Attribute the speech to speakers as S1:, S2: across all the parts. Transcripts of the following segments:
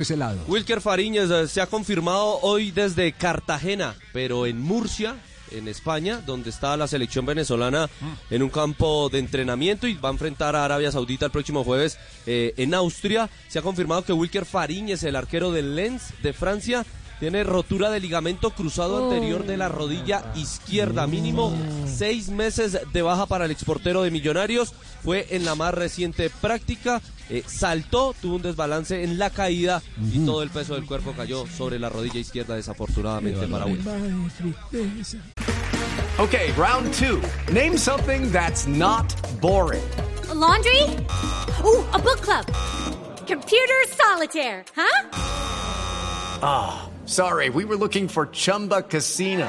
S1: Ese lado.
S2: Wilker Fariñez eh, se ha confirmado hoy desde Cartagena, pero en Murcia, en España, donde está la selección venezolana en un campo de entrenamiento y va a enfrentar a Arabia Saudita el próximo jueves eh, en Austria. Se ha confirmado que Wilker Fariñez, el arquero del Lens de Francia, tiene rotura de ligamento cruzado anterior de la rodilla izquierda, mínimo seis meses de baja para el exportero de Millonarios. Fue en la más reciente práctica, eh, saltó, tuvo un desbalance en la caída y todo el peso del cuerpo cayó sobre la rodilla izquierda, desafortunadamente para Wilker.
S3: Okay, round two. Name something that's not boring.
S4: A laundry? Ooh, a book club. Computer solitaire, huh?
S3: Sorry, we were looking for Chumba Casino.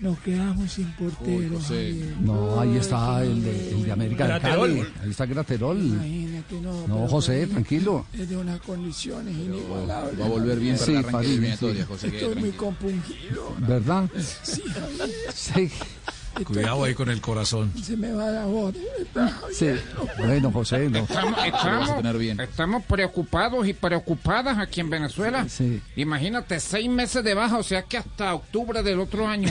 S1: Nos quedamos sin portero. Javier.
S5: No, ahí está el de, el de América de Cali. Ahí está Graterol.
S1: Imagínate, no.
S5: No,
S1: pero
S5: José, tranquilo.
S1: Es de unas condiciones inigualables.
S6: Va a volver bien para
S5: Sí,
S6: de
S5: Farid,
S6: eliminatoria,
S5: sí.
S6: José.
S1: Estoy muy compungido.
S5: ¿Verdad?
S1: Sí, Javier,
S5: Sí,
S1: Cuidado
S6: ahí con el corazón.
S1: se me va la voz.
S5: sí. Bueno, José, no.
S7: Estamos, estamos,
S6: tener bien.
S7: estamos preocupados y preocupadas aquí en Venezuela.
S5: Sí.
S7: Imagínate, seis meses de baja, o sea que hasta octubre del otro año.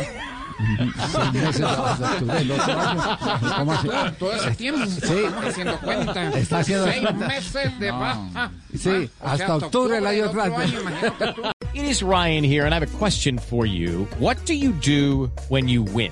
S5: Seis meses octubre del otro año. ¿Cómo?
S7: Todo ese tiempo. Estamos haciendo cuenta.
S5: Está haciendo-
S7: Seis meses de baja.
S5: Sí, hasta octubre del año atrás.
S8: It is Ryan here, and I have a question for you. What do you do when you win?